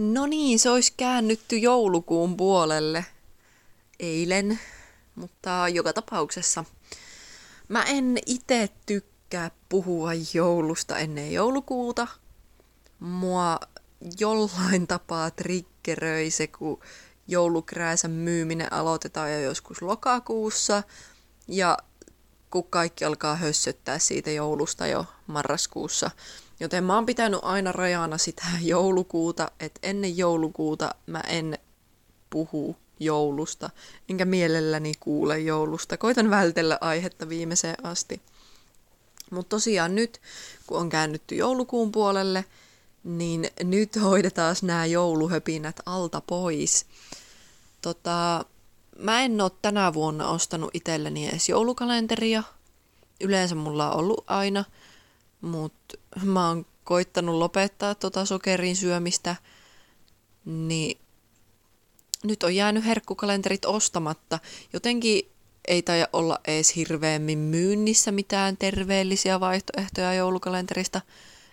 No niin, se olisi käännytty joulukuun puolelle eilen, mutta joka tapauksessa. Mä en itse tykkää puhua joulusta ennen joulukuuta. Mua jollain tapaa triggeröi se, kun joulukrääsän myyminen aloitetaan jo joskus lokakuussa. Ja kun kaikki alkaa hössöttää siitä joulusta jo marraskuussa. Joten mä oon pitänyt aina rajana sitä joulukuuta, että ennen joulukuuta mä en puhu joulusta, enkä mielelläni kuule joulusta. Koitan vältellä aihetta viimeiseen asti. Mutta tosiaan nyt, kun on käännytty joulukuun puolelle, niin nyt hoidetaan nämä jouluhöpinät alta pois. Tota, mä en ole tänä vuonna ostanut itselleni edes joulukalenteria. Yleensä mulla on ollut aina, mutta mä oon koittanut lopettaa tota sokerin syömistä, niin nyt on jäänyt herkkukalenterit ostamatta. Jotenkin ei taida olla edes hirveämmin myynnissä mitään terveellisiä vaihtoehtoja joulukalenterista.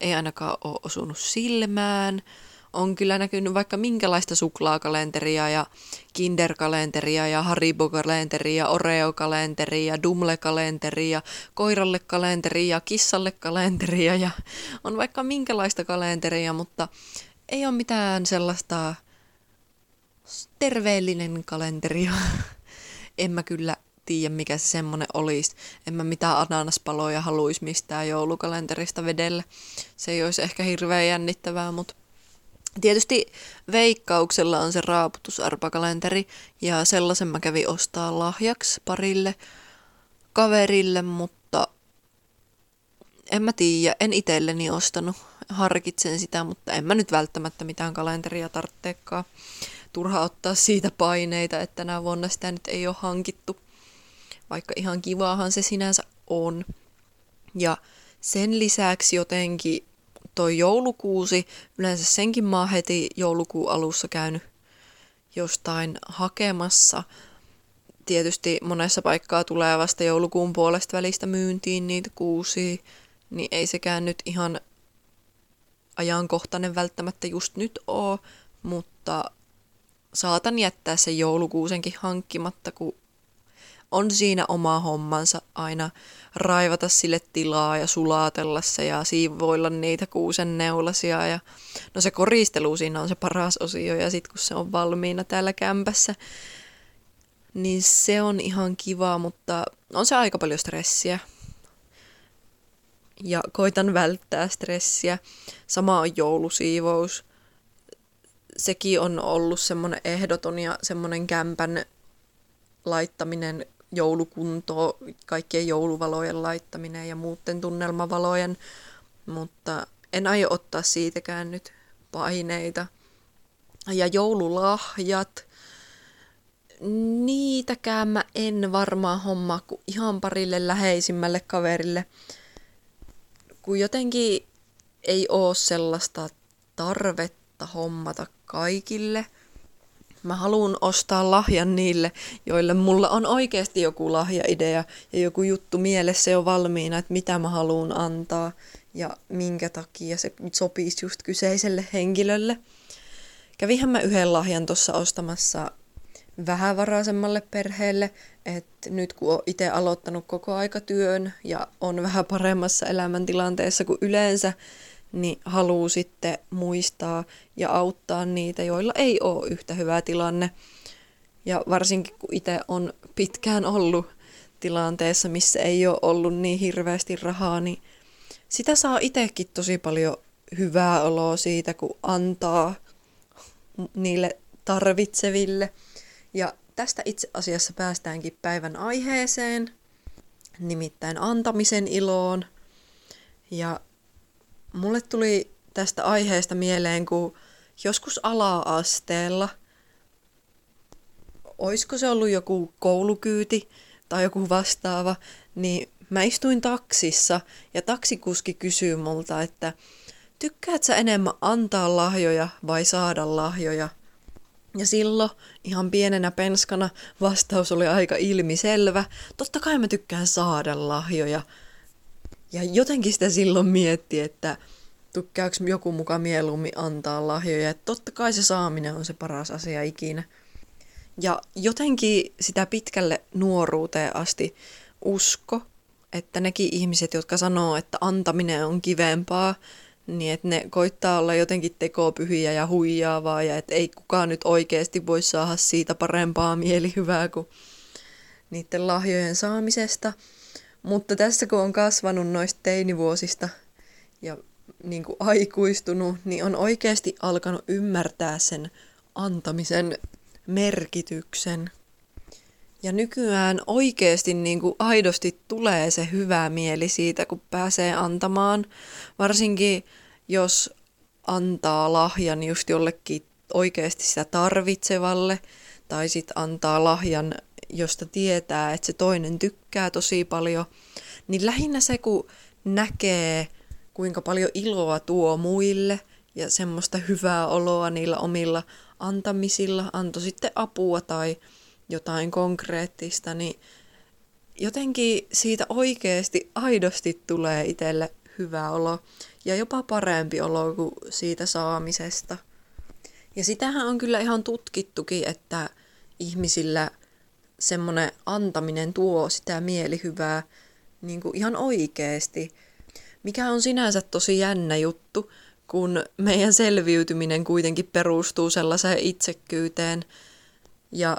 Ei ainakaan ole osunut silmään on kyllä näkynyt vaikka minkälaista suklaakalenteria ja kinderkalenteria ja haribo-kalenteria, oreo-kalenteria, dumle-kalenteria, koiralle kalenteria, kissalle kalenteria ja on vaikka minkälaista kalenteria, mutta ei ole mitään sellaista terveellinen kalenteria. en mä kyllä tiedä, mikä se semmonen olisi. En mä mitään ananaspaloja haluaisi mistään joulukalenterista vedellä. Se ei olisi ehkä hirveän jännittävää, mutta Tietysti veikkauksella on se raaputusarpakalenteri ja sellaisen mä kävin ostaa lahjaksi parille kaverille, mutta en mä tiedä, en itselleni ostanut. Harkitsen sitä, mutta en mä nyt välttämättä mitään kalenteria tarvitsekaan. Turha ottaa siitä paineita, että tänä vuonna sitä nyt ei ole hankittu. Vaikka ihan kivaahan se sinänsä on. Ja sen lisäksi jotenkin toi joulukuusi, yleensä senkin mä oon heti joulukuun alussa käynyt jostain hakemassa. Tietysti monessa paikkaa tulee vasta joulukuun puolesta välistä myyntiin niitä kuusia, niin ei sekään nyt ihan ajankohtainen välttämättä just nyt oo, mutta saatan jättää sen joulukuusenkin hankkimatta, kun on siinä oma hommansa aina raivata sille tilaa ja sulatella se ja siivoilla niitä kuusen neulasia. Ja, no se koristelu siinä on se paras osio ja sitten kun se on valmiina täällä kämpässä, niin se on ihan kiva, mutta on se aika paljon stressiä. Ja koitan välttää stressiä. Sama on joulusiivous. Sekin on ollut semmoinen ehdoton ja semmoinen kämpän laittaminen joulukuntoa, kaikkien jouluvalojen laittaminen ja muuten tunnelmavalojen, mutta en aio ottaa siitäkään nyt paineita. Ja joululahjat, niitäkään mä en varmaan hommaa kuin ihan parille läheisimmälle kaverille, kun jotenkin ei oo sellaista tarvetta hommata kaikille – Mä haluan ostaa lahjan niille, joille mulla on oikeasti joku lahjaidea ja joku juttu mielessä jo valmiina, että mitä mä haluan antaa ja minkä takia se sopisi just kyseiselle henkilölle. Kävihän mä yhden lahjan tuossa ostamassa vähävaraisemmalle perheelle, että nyt kun on itse aloittanut koko aikatyön ja on vähän paremmassa elämäntilanteessa kuin yleensä, niin haluaa sitten muistaa ja auttaa niitä, joilla ei ole yhtä hyvä tilanne. Ja varsinkin kun itse on pitkään ollut tilanteessa, missä ei ole ollut niin hirveästi rahaa, niin sitä saa itsekin tosi paljon hyvää oloa siitä, kun antaa niille tarvitseville. Ja tästä itse asiassa päästäänkin päivän aiheeseen, nimittäin antamisen iloon. Ja Mulle tuli tästä aiheesta mieleen, kun joskus ala-asteella, oisko se ollut joku koulukyyti tai joku vastaava, niin mä istuin taksissa ja taksikuski kysyy multa, että tykkäät sä enemmän antaa lahjoja vai saada lahjoja? Ja silloin ihan pienenä penskana vastaus oli aika ilmiselvä. Totta kai mä tykkään saada lahjoja. Ja jotenkin sitä silloin mietti, että tykkääkö joku muka mieluummin antaa lahjoja. Että totta kai se saaminen on se paras asia ikinä. Ja jotenkin sitä pitkälle nuoruuteen asti usko, että nekin ihmiset, jotka sanoo, että antaminen on kivempaa, niin että ne koittaa olla jotenkin tekopyhiä ja huijaavaa ja että ei kukaan nyt oikeasti voi saada siitä parempaa mielihyvää kuin niiden lahjojen saamisesta. Mutta tässä kun on kasvanut noista teinivuosista ja niin kuin aikuistunut, niin on oikeasti alkanut ymmärtää sen antamisen merkityksen. Ja nykyään oikeasti niin kuin aidosti tulee se hyvä mieli siitä, kun pääsee antamaan. Varsinkin jos antaa lahjan just jollekin oikeasti sitä tarvitsevalle, tai sitten antaa lahjan, josta tietää, että se toinen tykkää tosi paljon, niin lähinnä se, kun näkee, kuinka paljon iloa tuo muille ja semmoista hyvää oloa niillä omilla antamisilla, antoi sitten apua tai jotain konkreettista, niin jotenkin siitä oikeasti aidosti tulee itselle hyvä olo ja jopa parempi olo kuin siitä saamisesta. Ja sitähän on kyllä ihan tutkittukin, että ihmisillä semmoinen antaminen tuo sitä mielihyvää niin kuin ihan oikeasti, mikä on sinänsä tosi jännä juttu, kun meidän selviytyminen kuitenkin perustuu sellaiseen itsekkyyteen ja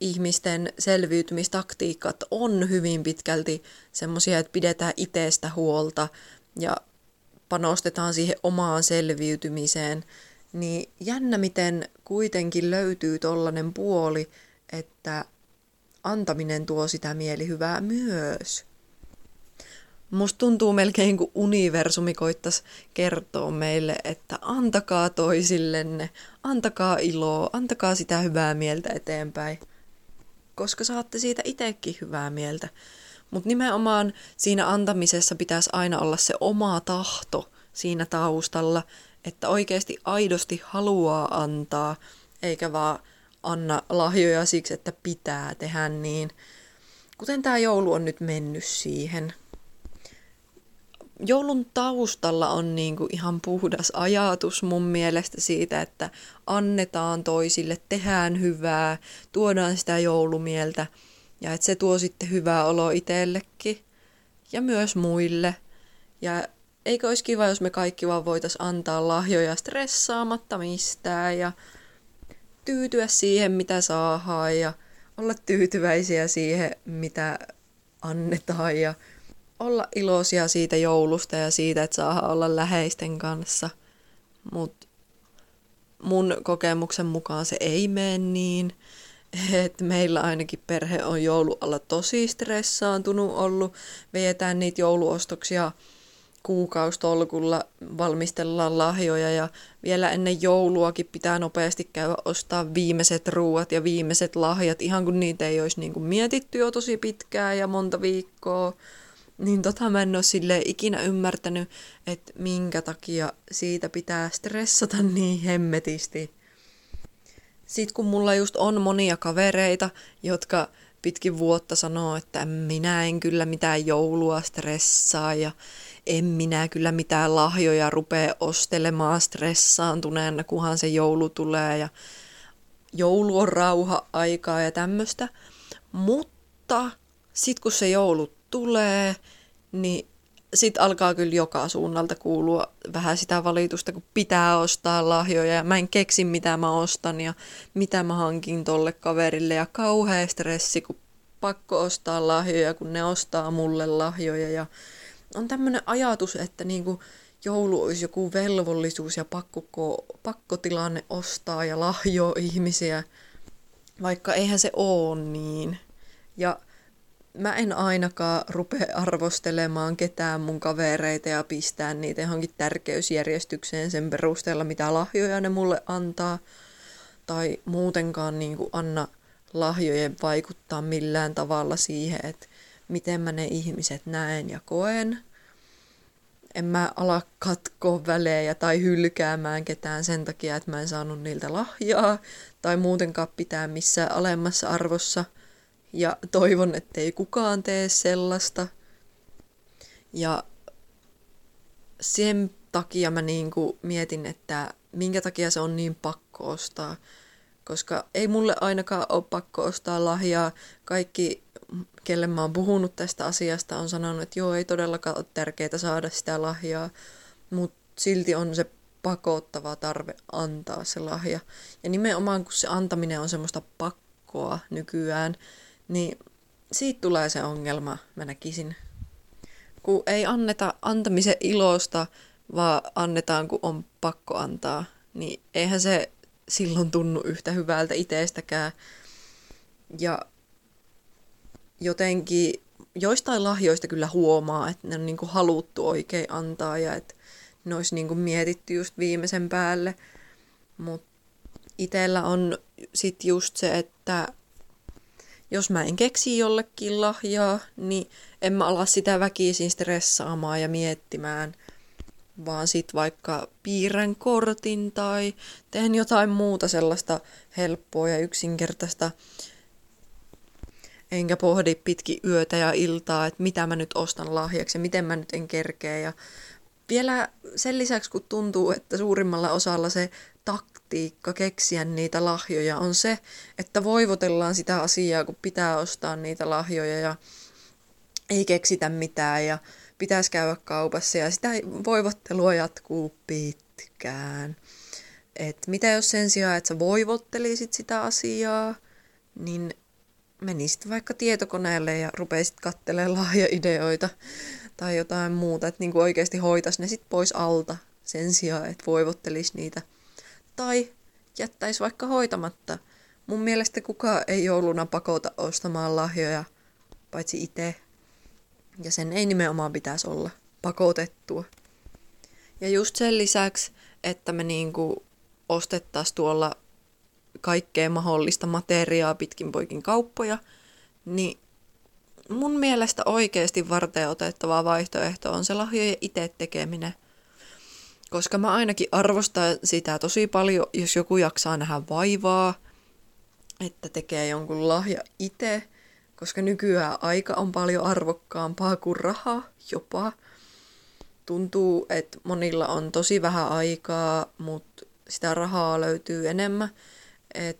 ihmisten selviytymistaktiikat on hyvin pitkälti semmoisia, että pidetään itsestä huolta ja panostetaan siihen omaan selviytymiseen, niin jännä miten kuitenkin löytyy tollanen puoli, että antaminen tuo sitä mielihyvää myös. Musta tuntuu melkein kuin universumi koittaisi kertoa meille, että antakaa toisillenne, antakaa iloa, antakaa sitä hyvää mieltä eteenpäin. Koska saatte siitä itsekin hyvää mieltä. Mutta nimenomaan siinä antamisessa pitäisi aina olla se oma tahto siinä taustalla, että oikeasti aidosti haluaa antaa, eikä vaan anna lahjoja siksi, että pitää tehdä niin. Kuten tämä joulu on nyt mennyt siihen. Joulun taustalla on niinku ihan puhdas ajatus mun mielestä siitä, että annetaan toisille, tehdään hyvää, tuodaan sitä joulumieltä – ja että se tuo sitten hyvää olo itsellekin ja myös muille. Ja eikö olisi kiva, jos me kaikki vaan voitaisiin antaa lahjoja stressaamatta mistään ja tyytyä siihen, mitä saadaan ja olla tyytyväisiä siihen, mitä annetaan ja olla iloisia siitä joulusta ja siitä, että saa olla läheisten kanssa. Mutta mun kokemuksen mukaan se ei mene niin että meillä ainakin perhe on joulualla tosi stressaantunut ollut. Vietään niitä jouluostoksia kuukaustolkulla, valmistellaan lahjoja ja vielä ennen jouluakin pitää nopeasti käydä ostaa viimeiset ruuat ja viimeiset lahjat, ihan kun niitä ei olisi niin kuin mietitty jo tosi pitkään ja monta viikkoa. Niin tota mä en ole ikinä ymmärtänyt, että minkä takia siitä pitää stressata niin hemmetisti. Sitten kun mulla just on monia kavereita, jotka pitkin vuotta sanoo, että minä en kyllä mitään joulua stressaa ja en minä kyllä mitään lahjoja rupea ostelemaan stressaantuneena, kunhan se joulu tulee ja joulu on rauha-aikaa ja tämmöistä. Mutta sitten kun se joulu tulee, niin sitten alkaa kyllä joka suunnalta kuulua vähän sitä valitusta, kun pitää ostaa lahjoja ja mä en keksi mitä mä ostan ja mitä mä hankin tolle kaverille ja kauhea stressi, kun pakko ostaa lahjoja, kun ne ostaa mulle lahjoja ja on tämmöinen ajatus, että niinku joulu olisi joku velvollisuus ja pakko, pakkotilanne ostaa ja lahjoa ihmisiä, vaikka eihän se ole niin. Ja mä en ainakaan rupea arvostelemaan ketään mun kavereita ja pistää niitä johonkin tärkeysjärjestykseen sen perusteella, mitä lahjoja ne mulle antaa. Tai muutenkaan niin kuin anna lahjojen vaikuttaa millään tavalla siihen, että miten mä ne ihmiset näen ja koen. En mä ala katkoa välejä tai hylkäämään ketään sen takia, että mä en saanut niiltä lahjaa tai muutenkaan pitää missään alemmassa arvossa – ja toivon, ettei kukaan tee sellaista. Ja sen takia mä niinku mietin, että minkä takia se on niin pakko ostaa. Koska ei mulle ainakaan ole pakko ostaa lahjaa. Kaikki, kelle mä oon puhunut tästä asiasta, on sanonut, että joo, ei todellakaan ole tärkeää saada sitä lahjaa. Mutta silti on se pakottava tarve antaa se lahja. Ja nimenomaan kun se antaminen on semmoista pakkoa nykyään, niin siitä tulee se ongelma, mä näkisin. Kun ei anneta antamisen ilosta, vaan annetaan, kun on pakko antaa, niin eihän se silloin tunnu yhtä hyvältä itsestäkään. Ja jotenkin joistain lahjoista kyllä huomaa, että ne on niin kuin haluttu oikein antaa ja että ne olisi niin kuin mietitty just viimeisen päälle. Mutta itsellä on sitten just se, että jos mä en keksi jollekin lahjaa, niin en mä ala sitä väkisin stressaamaan ja miettimään, vaan sit vaikka piirrän kortin tai teen jotain muuta sellaista helppoa ja yksinkertaista, enkä pohdi pitki yötä ja iltaa, että mitä mä nyt ostan lahjaksi ja miten mä nyt en kerkeä. Ja vielä sen lisäksi, kun tuntuu, että suurimmalla osalla se taktiikka keksiä niitä lahjoja on se, että voivotellaan sitä asiaa, kun pitää ostaa niitä lahjoja ja ei keksitä mitään ja pitäisi käydä kaupassa ja sitä voivottelua jatkuu pitkään. Et mitä jos sen sijaan, että sä voivottelisit sitä asiaa, niin menisit vaikka tietokoneelle ja rupeisit katselemaan lahjaideoita tai jotain muuta, että niin oikeasti hoitas ne sit pois alta sen sijaan, että voivottelisi niitä. Tai jättäisi vaikka hoitamatta. Mun mielestä kukaan ei jouluna pakota ostamaan lahjoja, paitsi itse. Ja sen ei nimenomaan pitäisi olla pakotettua. Ja just sen lisäksi, että me niinku ostettaisiin tuolla kaikkea mahdollista materiaa pitkin poikin kauppoja, niin mun mielestä oikeasti varten otettava vaihtoehto on se lahjojen itse tekeminen. Koska mä ainakin arvostan sitä tosi paljon, jos joku jaksaa nähdä vaivaa, että tekee jonkun lahja itse, koska nykyään aika on paljon arvokkaampaa kuin raha jopa. Tuntuu, että monilla on tosi vähän aikaa, mutta sitä rahaa löytyy enemmän. Et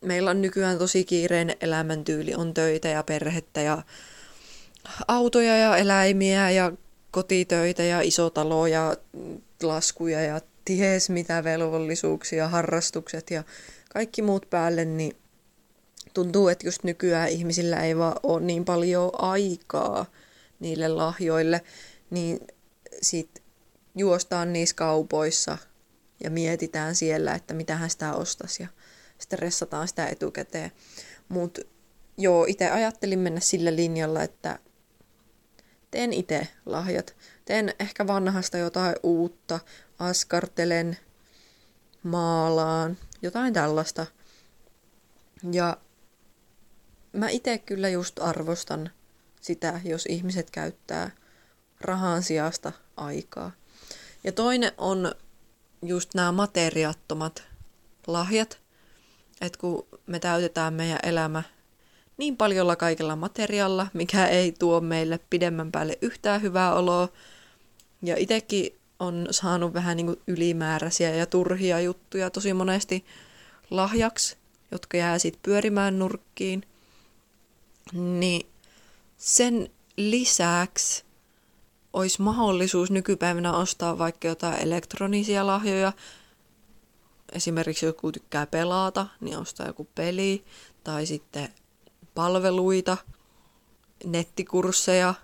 meillä on nykyään tosi kiireinen elämäntyyli, on töitä ja perhettä ja autoja ja eläimiä ja kotitöitä ja isotaloja ja laskuja ja ties mitä velvollisuuksia, harrastukset ja kaikki muut päälle, niin tuntuu, että just nykyään ihmisillä ei vaan ole niin paljon aikaa niille lahjoille, niin sit juostaan niissä kaupoissa ja mietitään siellä, että mitä hän sitä ostaisi ja stressataan sitä etukäteen. Mutta joo, itse ajattelin mennä sillä linjalla, että teen itse lahjat. Teen ehkä vanhasta jotain uutta, askartelen, maalaan, jotain tällaista. Ja mä itse kyllä just arvostan sitä, jos ihmiset käyttää rahan sijasta aikaa. Ja toinen on just nämä materiaattomat lahjat, että kun me täytetään meidän elämä niin paljolla kaikella materiaalla, mikä ei tuo meille pidemmän päälle yhtään hyvää oloa. Ja itsekin on saanut vähän niin kuin ylimääräisiä ja turhia juttuja tosi monesti lahjaksi, jotka jää sitten pyörimään nurkkiin. Niin sen lisäksi olisi mahdollisuus nykypäivänä ostaa vaikka jotain elektronisia lahjoja. Esimerkiksi joku tykkää pelata, niin ostaa joku peli. Tai sitten palveluita, nettikursseja.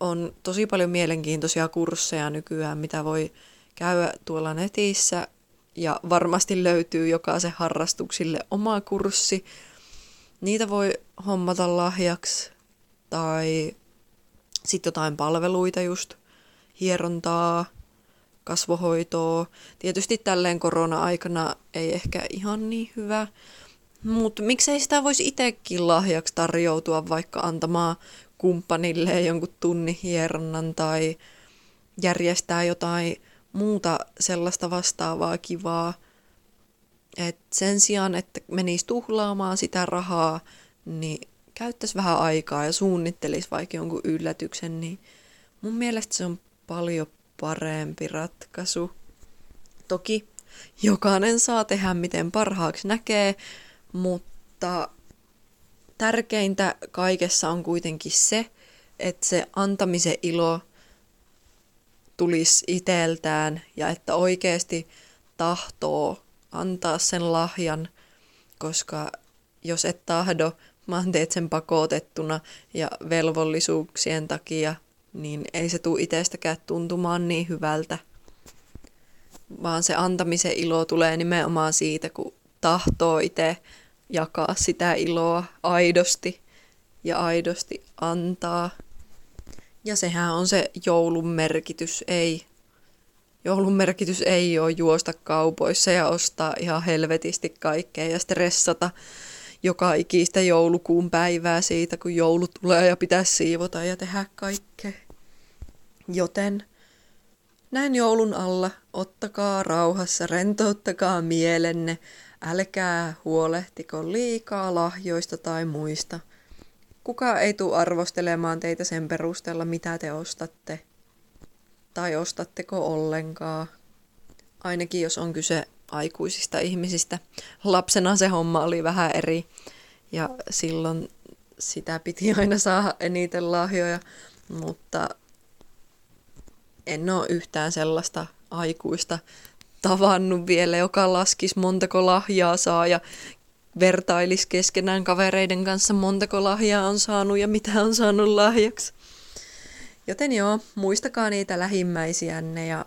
On tosi paljon mielenkiintoisia kursseja nykyään, mitä voi käydä tuolla netissä. Ja varmasti löytyy jokaisen harrastuksille oma kurssi. Niitä voi hommata lahjaksi tai sitten jotain palveluita just, hierontaa, kasvohoitoa. Tietysti tälleen korona-aikana ei ehkä ihan niin hyvä, mutta miksei sitä voisi itsekin lahjaksi tarjoutua vaikka antamaan kumppanille jonkun tunnin hieronnan tai järjestää jotain muuta sellaista vastaavaa kivaa. Et sen sijaan, että menisi tuhlaamaan sitä rahaa, niin käyttäisi vähän aikaa ja suunnittelisi vaikka jonkun yllätyksen, niin mun mielestä se on paljon parempi ratkaisu. Toki jokainen saa tehdä miten parhaaksi näkee, mutta tärkeintä kaikessa on kuitenkin se, että se antamisen ilo tulisi iteltään ja että oikeasti tahtoo antaa sen lahjan, koska jos et tahdo, vaan teet sen pakotettuna ja velvollisuuksien takia, niin ei se tule itsestäkään tuntumaan niin hyvältä. Vaan se antamisen ilo tulee nimenomaan siitä, kun tahtoo itse jakaa sitä iloa aidosti ja aidosti antaa. Ja sehän on se joulun merkitys, ei. Joulun merkitys ei ole juosta kaupoissa ja ostaa ihan helvetisti kaikkea ja stressata joka ikistä joulukuun päivää siitä, kun joulu tulee ja pitää siivota ja tehdä kaikkea. Joten näin joulun alla ottakaa rauhassa, rentouttakaa mielenne, älkää huolehtiko liikaa lahjoista tai muista. Kuka ei tule arvostelemaan teitä sen perusteella, mitä te ostatte. Tai ostatteko ollenkaan. Ainakin jos on kyse aikuisista ihmisistä. Lapsena se homma oli vähän eri ja silloin sitä piti aina saada eniten lahjoja, mutta en ole yhtään sellaista aikuista tavannut vielä, joka laskisi montako lahjaa saa ja vertailis keskenään kavereiden kanssa montako lahjaa on saanut ja mitä on saanut lahjaksi. Joten joo, muistakaa niitä lähimmäisiänne ja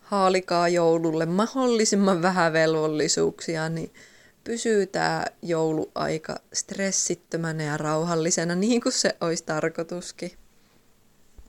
haalikaa joululle mahdollisimman vähän velvollisuuksia, niin pysyy tämä jouluaika stressittömänä ja rauhallisena niin kuin se olisi tarkoituskin.